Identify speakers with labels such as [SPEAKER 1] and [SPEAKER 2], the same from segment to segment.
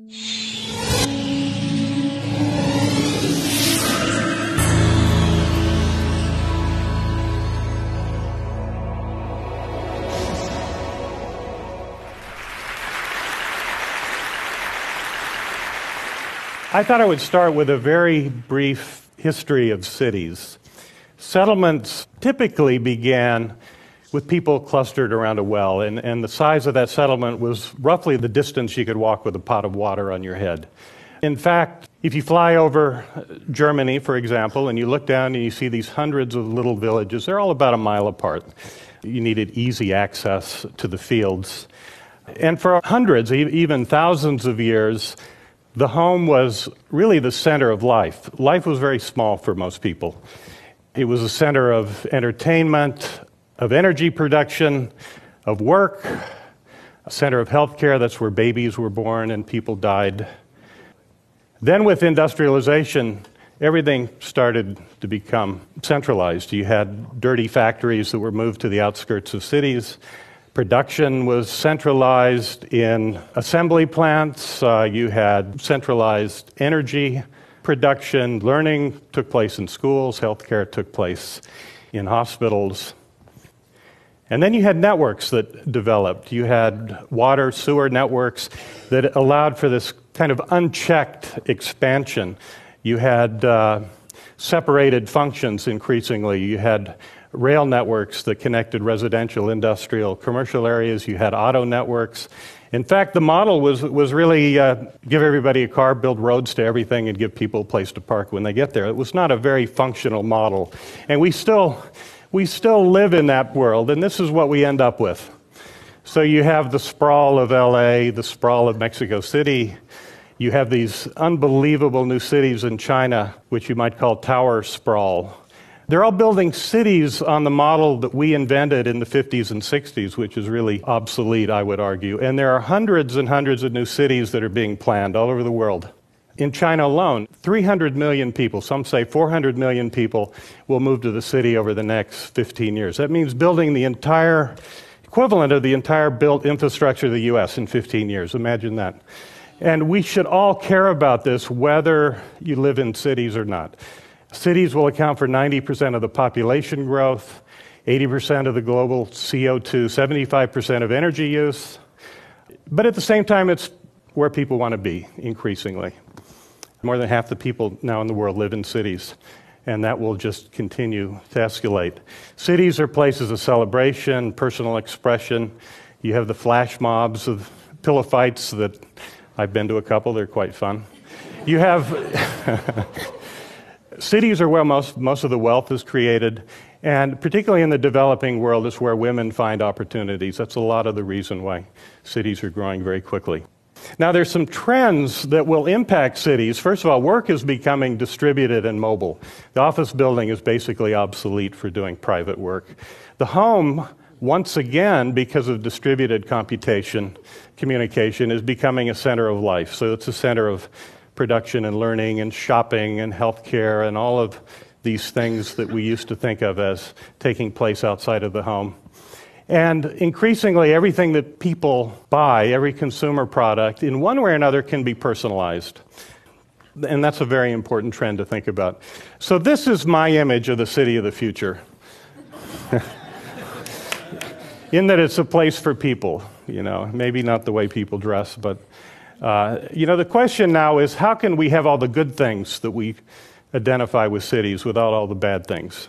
[SPEAKER 1] I thought I would start with a very brief history of cities. Settlements typically began with people clustered around a well, and, and the size of that settlement was roughly the distance you could walk with a pot of water on your head. In fact, if you fly over uh, Germany, for example, and you look down and you see these hundreds of little villages, they're all about a mile apart. You needed easy access to the fields. And for hundreds, even thousands of years, the home was really the center of life. Life was very small for most people. It was a center of entertainment, of energy production, of work, a center of healthcare. That's where babies were born and people died. Then, with industrialization, everything started to become centralized. You had dirty factories that were moved to the outskirts of cities. Production was centralized in assembly plants. Uh, you had centralized energy production. Learning took place in schools. Healthcare took place in hospitals. And then you had networks that developed. You had water, sewer networks that allowed for this kind of unchecked expansion. You had uh, separated functions increasingly. You had rail networks that connected residential, industrial, commercial areas. You had auto networks. In fact, the model was, was really uh, give everybody a car, build roads to everything, and give people a place to park when they get there. It was not a very functional model. And we still, we still live in that world, and this is what we end up with. So you have the sprawl of LA, the sprawl of Mexico City. You have these unbelievable new cities in China, which you might call tower sprawl. They're all building cities on the model that we invented in the 50s and 60s, which is really obsolete, I would argue. And there are hundreds and hundreds of new cities that are being planned all over the world. In China alone, 300 million people, some say 400 million people, will move to the city over the next 15 years. That means building the entire equivalent of the entire built infrastructure of the US in 15 years. Imagine that. And we should all care about this, whether you live in cities or not. Cities will account for 90% of the population growth, 80% of the global CO2, 75% of energy use. But at the same time, it's where people want to be increasingly. More than half the people now in the world live in cities, and that will just continue to escalate. Cities are places of celebration, personal expression. You have the flash mobs of pillow fights that I've been to a couple, they're quite fun. You have. cities are where most, most of the wealth is created, and particularly in the developing world is where women find opportunities. That's a lot of the reason why cities are growing very quickly. Now, there's some trends that will impact cities. First of all, work is becoming distributed and mobile. The office building is basically obsolete for doing private work. The home, once again, because of distributed computation, communication, is becoming a center of life. So it's a center of production and learning and shopping and healthcare and all of these things that we used to think of as taking place outside of the home. And increasingly, everything that people buy, every consumer product, in one way or another, can be personalized. And that's a very important trend to think about. So, this is my image of the city of the future. in that it's a place for people, you know, maybe not the way people dress, but uh, you know, the question now is how can we have all the good things that we identify with cities without all the bad things?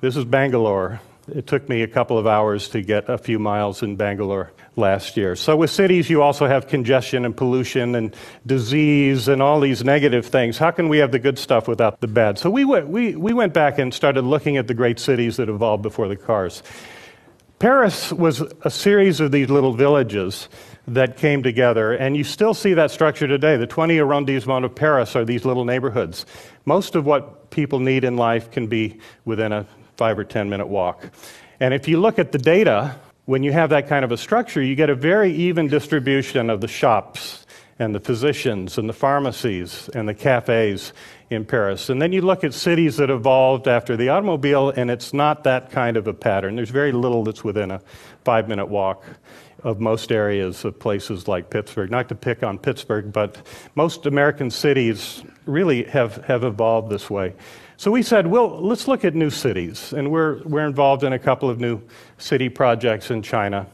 [SPEAKER 1] This is Bangalore. It took me a couple of hours to get a few miles in Bangalore last year. So, with cities, you also have congestion and pollution and disease and all these negative things. How can we have the good stuff without the bad? So, we went, we, we went back and started looking at the great cities that evolved before the cars. Paris was a series of these little villages that came together. And you still see that structure today. The 20 arrondissements of Paris are these little neighborhoods. Most of what people need in life can be within a five or 10 minute walk. And if you look at the data, when you have that kind of a structure, you get a very even distribution of the shops and the physicians and the pharmacies and the cafes in Paris. And then you look at cities that evolved after the automobile, and it's not that kind of a pattern. There's very little that's within a five minute walk of most areas of places like Pittsburgh. Not to pick on Pittsburgh, but most American cities really have, have evolved this way. So we said, well, let's look at new cities. And we're, we're involved in a couple of new city projects in China.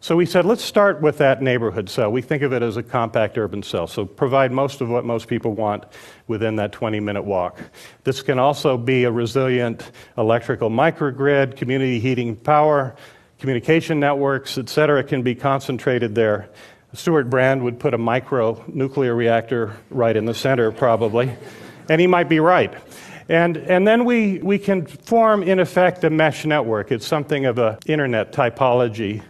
[SPEAKER 1] So we said, let's start with that neighborhood cell. We think of it as a compact urban cell, so provide most of what most people want within that 20 minute walk. This can also be a resilient electrical microgrid, community heating power, communication networks, et cetera, can be concentrated there. Stewart Brand would put a micro nuclear reactor right in the center, probably, and he might be right. And, and then we, we can form, in effect, a mesh network. It's something of an internet typology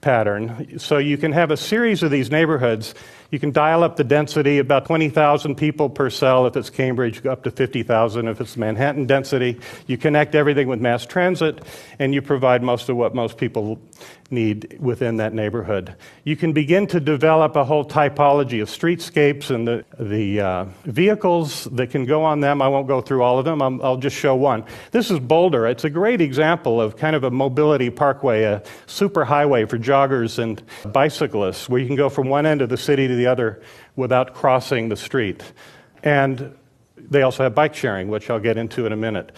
[SPEAKER 1] pattern. So you can have a series of these neighborhoods. You can dial up the density about 20,000 people per cell if it's Cambridge, up to 50,000 if it's Manhattan density. You connect everything with mass transit, and you provide most of what most people need within that neighborhood. You can begin to develop a whole typology of streetscapes and the, the uh, vehicles that can go on them. I won't go through all of them, i will just show one. This is Boulder. It's a great example of kind of a mobility parkway, a super highway for joggers and bicyclists, where you can go from one end of the city to the other without crossing the street. And they also have bike sharing, which I'll get into in a minute.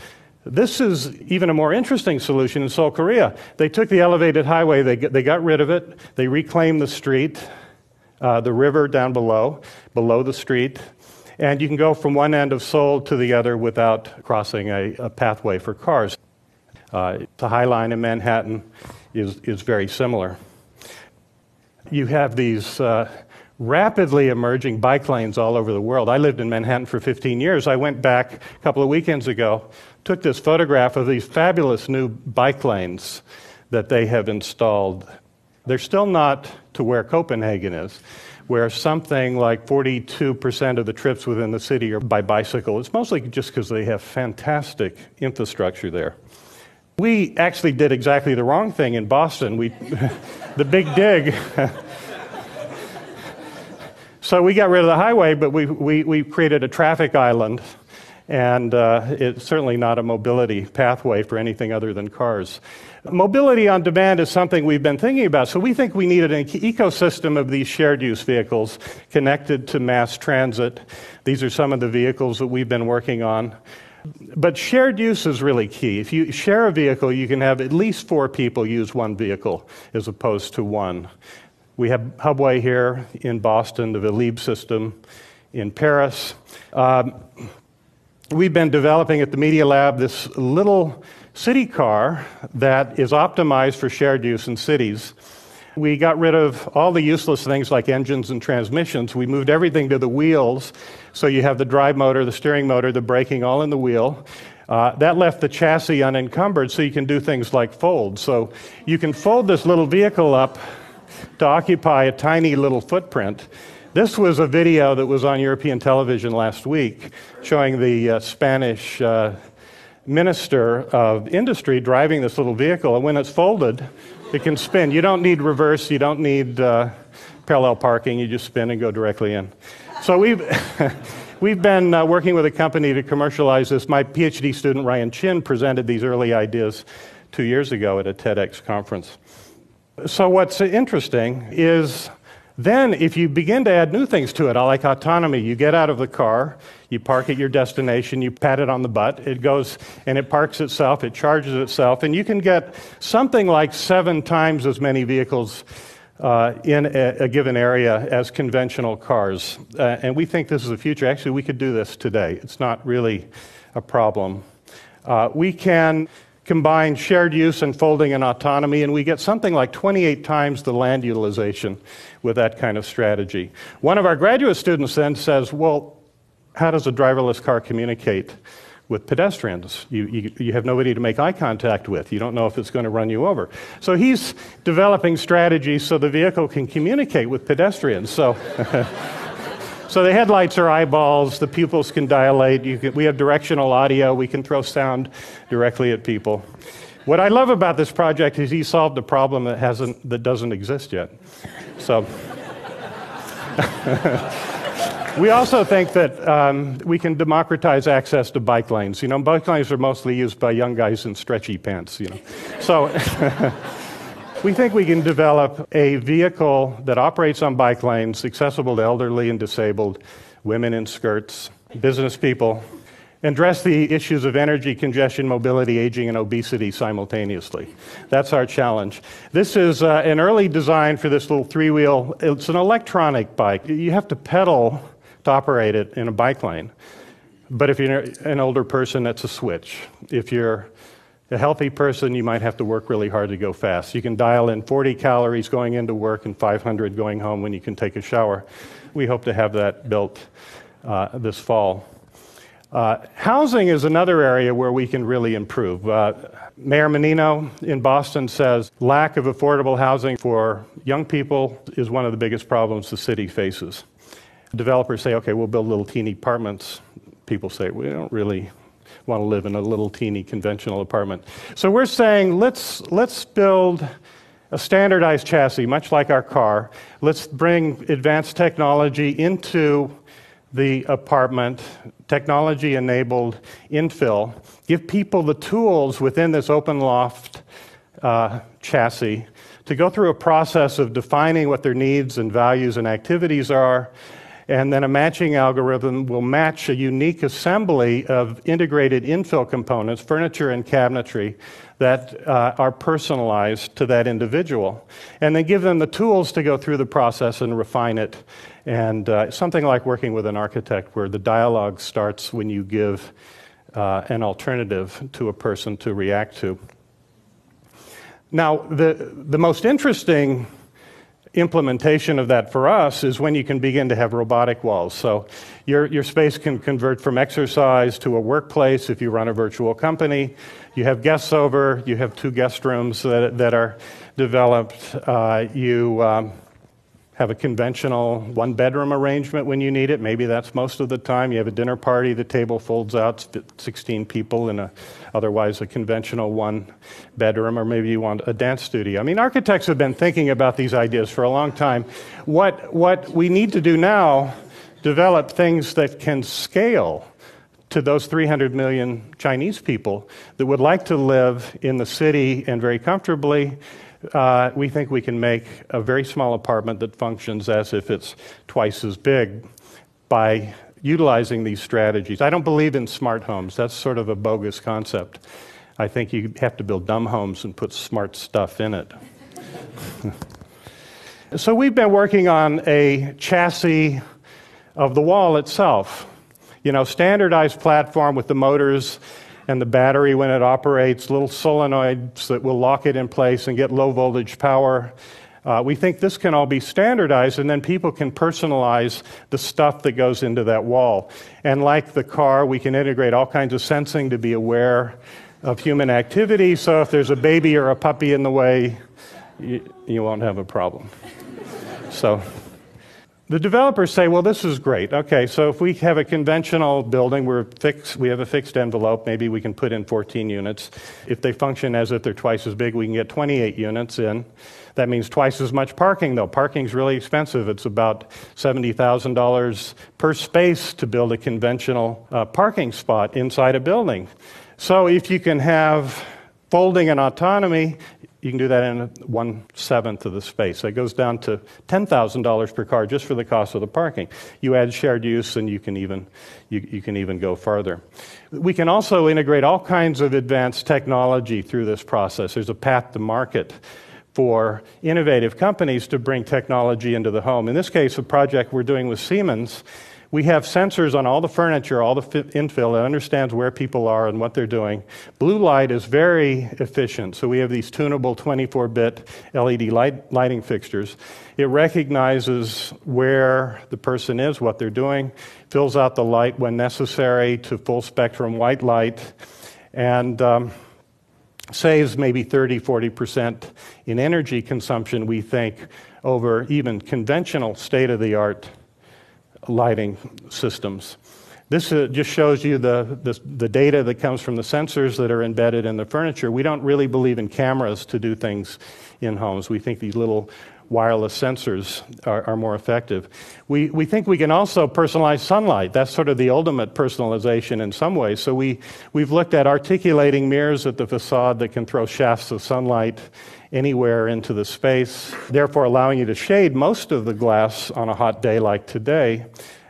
[SPEAKER 1] This is even a more interesting solution in Seoul, Korea. They took the elevated highway, they, they got rid of it, they reclaimed the street, uh, the river down below, below the street, and you can go from one end of Seoul to the other without crossing a, a pathway for cars. Uh, the High Line in Manhattan is, is very similar. You have these uh, rapidly emerging bike lanes all over the world. I lived in Manhattan for 15 years. I went back a couple of weekends ago took this photograph of these fabulous new bike lanes that they have installed. They're still not to where Copenhagen is, where something like 42% of the trips within the city are by bicycle. It's mostly just because they have fantastic infrastructure there. We actually did exactly the wrong thing in Boston. We, the big dig. so we got rid of the highway, but we, we, we created a traffic island and uh, it's certainly not a mobility pathway for anything other than cars. Mobility on demand is something we've been thinking about. So we think we need an ecosystem of these shared use vehicles connected to mass transit. These are some of the vehicles that we've been working on. But shared use is really key. If you share a vehicle, you can have at least four people use one vehicle as opposed to one. We have Hubway here in Boston, the Velib system in Paris. Um, we've been developing at the Media Lab this little city car that is optimized for shared use in cities. We got rid of all the useless things like engines and transmissions. We moved everything to the wheels. So you have the drive motor, the steering motor, the braking all in the wheel. Uh, that left the chassis unencumbered so you can do things like fold. So you can fold this little vehicle up to occupy a tiny little footprint. This was a video that was on European television last week showing the uh, Spanish uh, minister of industry driving this little vehicle. And when it's folded, it can spin. You don't need reverse, you don't need uh, parallel parking, you just spin and go directly in. So we've. We've been uh, working with a company to commercialize this. My PhD student, Ryan Chin, presented these early ideas two years ago at a TEDx conference. So, what's interesting is then, if you begin to add new things to it, I like autonomy, you get out of the car, you park at your destination, you pat it on the butt, it goes and it parks itself, it charges itself, and you can get something like seven times as many vehicles uh, in a, a, given area as conventional cars. Uh, and we think this is the future. Actually, we could do this today. It's not really a problem. Uh, we can combine shared use and folding and autonomy, and we get something like 28 times the land utilization with that kind of strategy. One of our graduate students then says, Well, how does a driverless car communicate with pedestrians? You, you, you have nobody to make eye contact with. You don't know if it's going to run you over. So he's developing strategies so the vehicle can communicate with pedestrians. So. So the headlights are eyeballs, the pupils can dilate, can, we have directional audio, we can throw sound directly at people. What I love about this project is he solved a problem that, hasn't, that doesn't exist yet. So we also think that um, we can democratize access to bike lanes. You know, bike lanes are mostly used by young guys in stretchy pants, you know. So We think we can develop a vehicle that operates on bike lanes, accessible to elderly and disabled, women in skirts, business people, and address the issues of energy, congestion, mobility, aging, and obesity simultaneously. That's our challenge. This is uh, an early design for this little three wheel. It's an electronic bike. You have to pedal to operate it in a bike lane. But if you're an older person, that's a switch. If you're a healthy person, you might have to work really hard to go fast. You can dial in 40 calories going into work and 500 going home when you can take a shower. We hope to have that built uh, this fall. Uh, housing is another area where we can really improve. Uh, Mayor Menino in Boston says lack of affordable housing for young people is one of the biggest problems the city faces. Developers say, okay, we'll build little teeny apartments. People say, we don't really want to live in a little teeny conventional apartment. So we're saying let's, let's build a standardized chassis, much like our car. Let's bring advanced technology into the apartment, technology enabled infill, give people the tools within this open loft uh, chassis to go through a process of defining what their needs and values and activities are and then a matching algorithm will match a unique assembly of integrated infill components, furniture and cabinetry, that uh, are personalized to that individual. And then give them the tools to go through the process and refine it. And uh, something like working with an architect, where the dialogue starts when you give uh, an alternative to a person to react to. Now, the, the most interesting implementation of that for us is when you can begin to have robotic walls. So your, your space can convert from exercise to a workplace if you run a virtual company. You have guests over, you have two guest rooms that, that are developed. Uh, you um, have a conventional one bedroom arrangement when you need it. Maybe that's most of the time. You have a dinner party, the table folds out, 16 people in a otherwise a conventional one bedroom, or maybe you want a dance studio. I mean, architects have been thinking about these ideas for a long time. What, what we need to do now, develop things that can scale to those 300 million Chinese people that would like to live in the city and very comfortably uh, we think we can make a very small apartment that functions as if it's twice as big by utilizing these strategies. I don't believe in smart homes. That's sort of a bogus concept. I think you have to build dumb homes and put smart stuff in it. so we've been working on a chassis of the wall itself. You know, standardized platform with the motors and the battery when it operates, little solenoids that will lock it in place and get low voltage power. Uh, we think this can all be standardized, and then people can personalize the stuff that goes into that wall. And like the car, we can integrate all kinds of sensing to be aware of human activity. So if there's a baby or a puppy in the way, you, you won't have a problem. so. The developers say, well, this is great. Okay, so if we have a conventional building, we're fixed, we have a fixed envelope, maybe we can put in 14 units. If they function as if they're twice as big, we can get 28 units in. That means twice as much parking, though. Parking's really expensive. It's about $70,000 per space to build a conventional uh, parking spot inside a building. So if you can have folding and autonomy, you can do that in one seventh of the space. That goes down to $10,000 per car just for the cost of the parking. You add shared use, and you can even you, you can even go farther. We can also integrate all kinds of advanced technology through this process. There's a path to market for innovative companies to bring technology into the home. In this case, a project we're doing with Siemens we have sensors on all the furniture, all the infill that understands where people are and what they're doing. Blue light is very efficient, so we have these tunable 24 bit LED light, lighting fixtures. It recognizes where the person is, what they're doing, fills out the light when necessary to full spectrum white light, and um, saves maybe 30, 40% in energy consumption, we think, over even conventional state of the art lighting systems. This uh, just shows you the, the, the, data that comes from the sensors that are embedded in the furniture. We don't really believe in cameras to do things in homes. We think these little wireless sensors are, are, more effective. We, we think we can also personalize sunlight. That's sort of the ultimate personalization in some ways. So we, we've looked at articulating mirrors at the facade that can throw shafts of sunlight anywhere into the space, therefore allowing you to shade most of the glass on a hot day like today.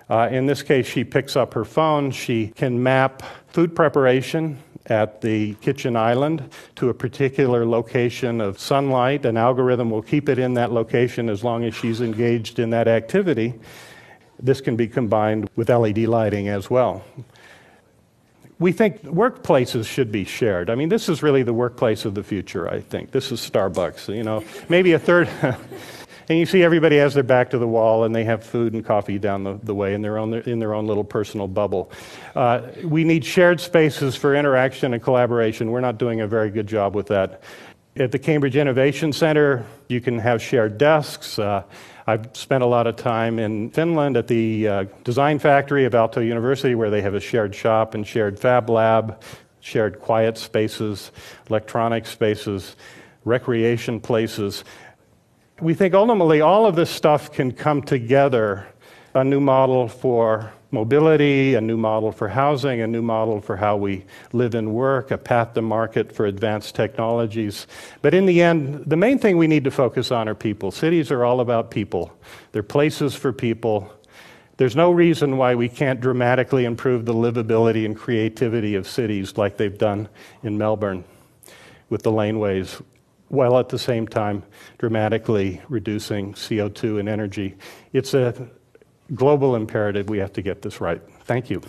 [SPEAKER 1] Uh, in this case, she picks up her phone. She can map food preparation at the kitchen island to a particular location of sunlight. An algorithm will keep it in that location as long as she's engaged in that activity. This can be combined with LED lighting as well. We think workplaces should be shared. I mean, this is really the workplace of the future, I think. This is Starbucks, you know. Maybe a third. and you see everybody has their back to the wall and they have food and coffee down the, the way in their, own, in their own little personal bubble. Uh, we need shared spaces for interaction and collaboration. We're not doing a very good job with that. At the Cambridge Innovation Center, you can have shared desks. Uh, I've spent a lot of time in Finland at the uh, design factory of Aalto University, where they have a shared shop and shared fab lab, shared quiet spaces, electronic spaces, recreation places. We think ultimately all of this stuff can come together a new model for mobility, a new model for housing, a new model for how we live and work, a path to market for advanced technologies. But in the end, the main thing we need to focus on are people. Cities are all about people, they're places for people. There's no reason why we can't dramatically improve the livability and creativity of cities like they've done in Melbourne with the laneways, while at the same time dramatically reducing CO2 and energy. It's a global imperative. We have to get this right. Thank you.